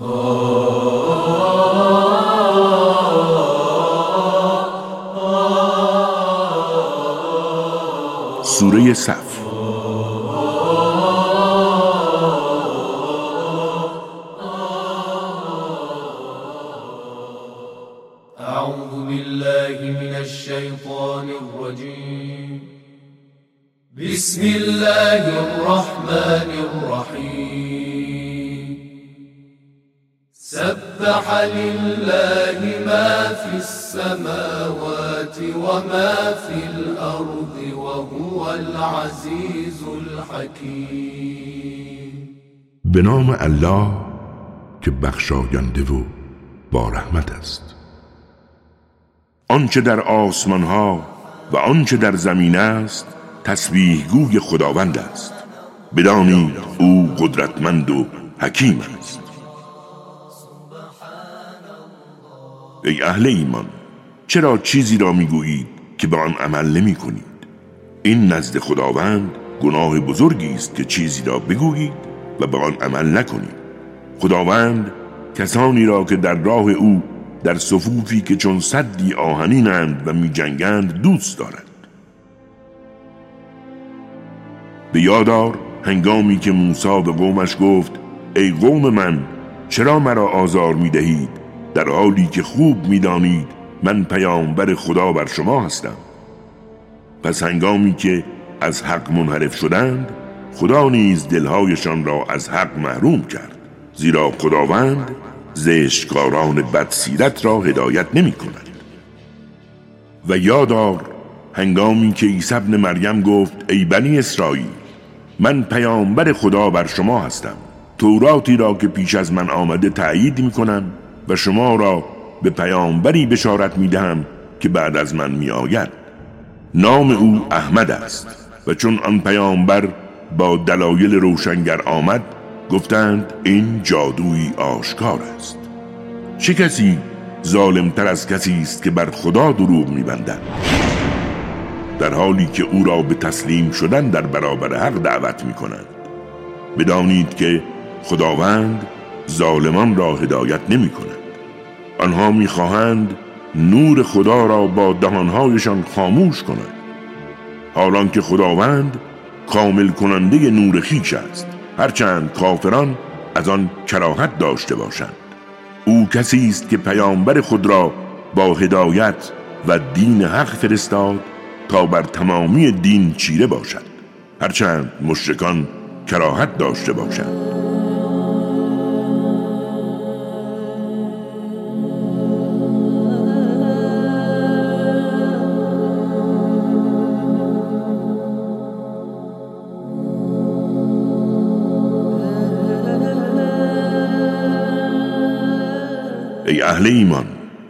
سورة صف أعوذ بالله من الشيطان الرجيم. بسم الله الرحمن الرحيم. سبح لله ما في السماوات وما في الأرض وهو العزيز الحكيم. به نام الله که بخشاینده و با رحمت است. آنچه در آسمان ها و آنچه در زمین است تسبیح گوی خداوند است. بدانید او قدرتمند و حکیم است. ای اهل ایمان چرا چیزی را می‌گویید که به آن عمل نمی کنید این نزد خداوند گناه بزرگی است که چیزی را بگویید و به آن عمل نکنید. خداوند کسانی را که در راه او در صفوفی که چون صدی آهنینند و می جنگند دوست دارد. به یادار هنگامی که موسی به قومش گفت ای قوم من چرا مرا آزار می دهید در حالی که خوب می دانید من پیامبر خدا بر شما هستم. پس هنگامی که از حق منحرف شدند خدا نیز دلهایشان را از حق محروم کرد. زیرا خداوند زشتکاران بدسیرت را هدایت نمی کند و یادار هنگامی که عیسی ابن مریم گفت ای بنی اسرائیل من پیامبر خدا بر شما هستم. توراتی را که پیش از من آمده تأیید می کنم و شما را به پیامبری بشارت می دهم که بعد از من می آید نام او احمد است. و چون آن پیامبر با دلایل روشنگر آمد گفتند این جادویی آشکار است. چه کسی ظالمتر از کسی است که بر خدا دروغ میبندد؟ در حالی که او را به تسلیم شدن در برابر حق دعوت می‌کنند. بدانید که خداوند ظالمان را هدایت نمی کند آنها می‌خواهند نور خدا را با دهانهایشان خاموش کنند. حالان که خداوند کامل کننده نور خیش است. هرچند کافران از آن کراهت داشته باشند. او کسی است که پیامبر خود را با هدایت و دین حق فرستاد تا بر تمامی دین چیره باشد. هرچند مشرکان کراهت داشته باشند. ای اهل ایمان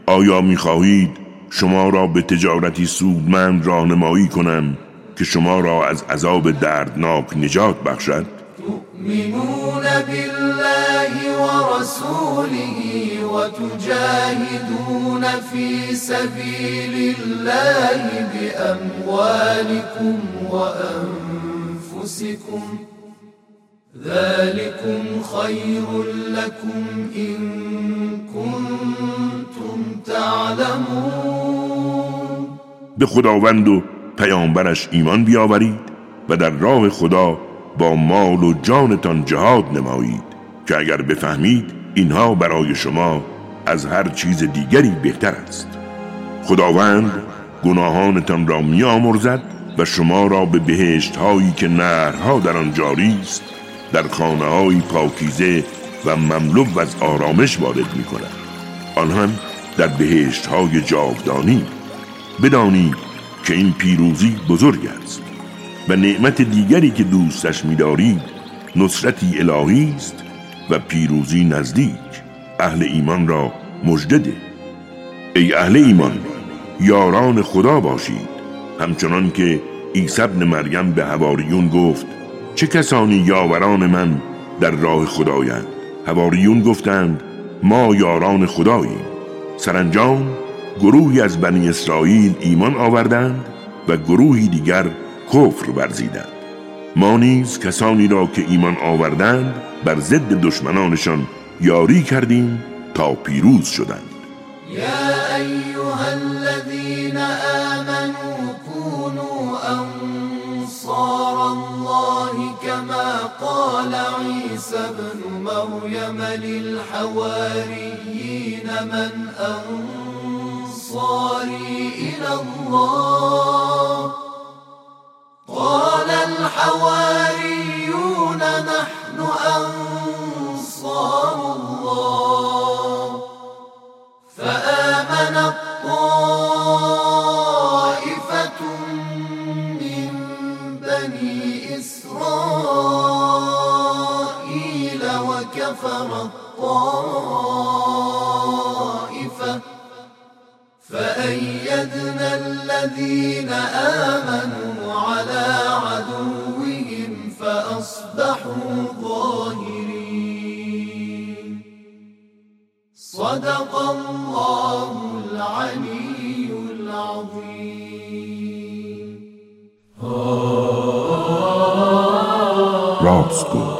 آیا می‌خواهید شما را به تجارتی سودمند راهنمایی کنم که شما را از عذاب دردناک نجات بخشد؟ تؤمنون بالله ورسوله وتجاهدون في سبيل الله بأموالكم وأنفسكم ذلكم خير لكم إن كنتم تعلمون. به خداوند و پیامبرش ایمان بیاورید و در راه خدا با مال و جانتان جهاد نمایید که اگر بفهمید اینها برای شما از هر چیز دیگری بهتر است. خداوند گناهانتان را میامرزد و شما را به بهشت هایی که نهرها در آن جاری است در خانه های پاکیزه و مملو از آرامش وارد می کند آن هم در بهشت های جاودانی. بدانید که این پیروزی بزرگ است و نعمت دیگری که دوستش می‌دارید نصرتی الهی است و پیروزی نزدیک. اهل ایمان را مجدده ای اهل ایمان یاران خدا باشید. همچنان که عیسی مریم به هواریون گفت چه کسانی یاوران من در راه خدایند؟ هواریون گفتند ما یاران خداییم. سرانجام گروهی از بنی اسرائیل ایمان آوردند و گروهی دیگر کفر ورزیدند. ما نیز کسانی را که ایمان آوردند بر ضد دشمنانشان یاری کردیم تا پیروز شدند. قال عيسى ابن مريم للحواريين من أنصاري إلى الله. قال الحواريون وكفرت طائفة فأيدنا الذين آمنوا على عدوهم فأصبحوا ظاهرين. صدق الله العلي العظيم. راست گفت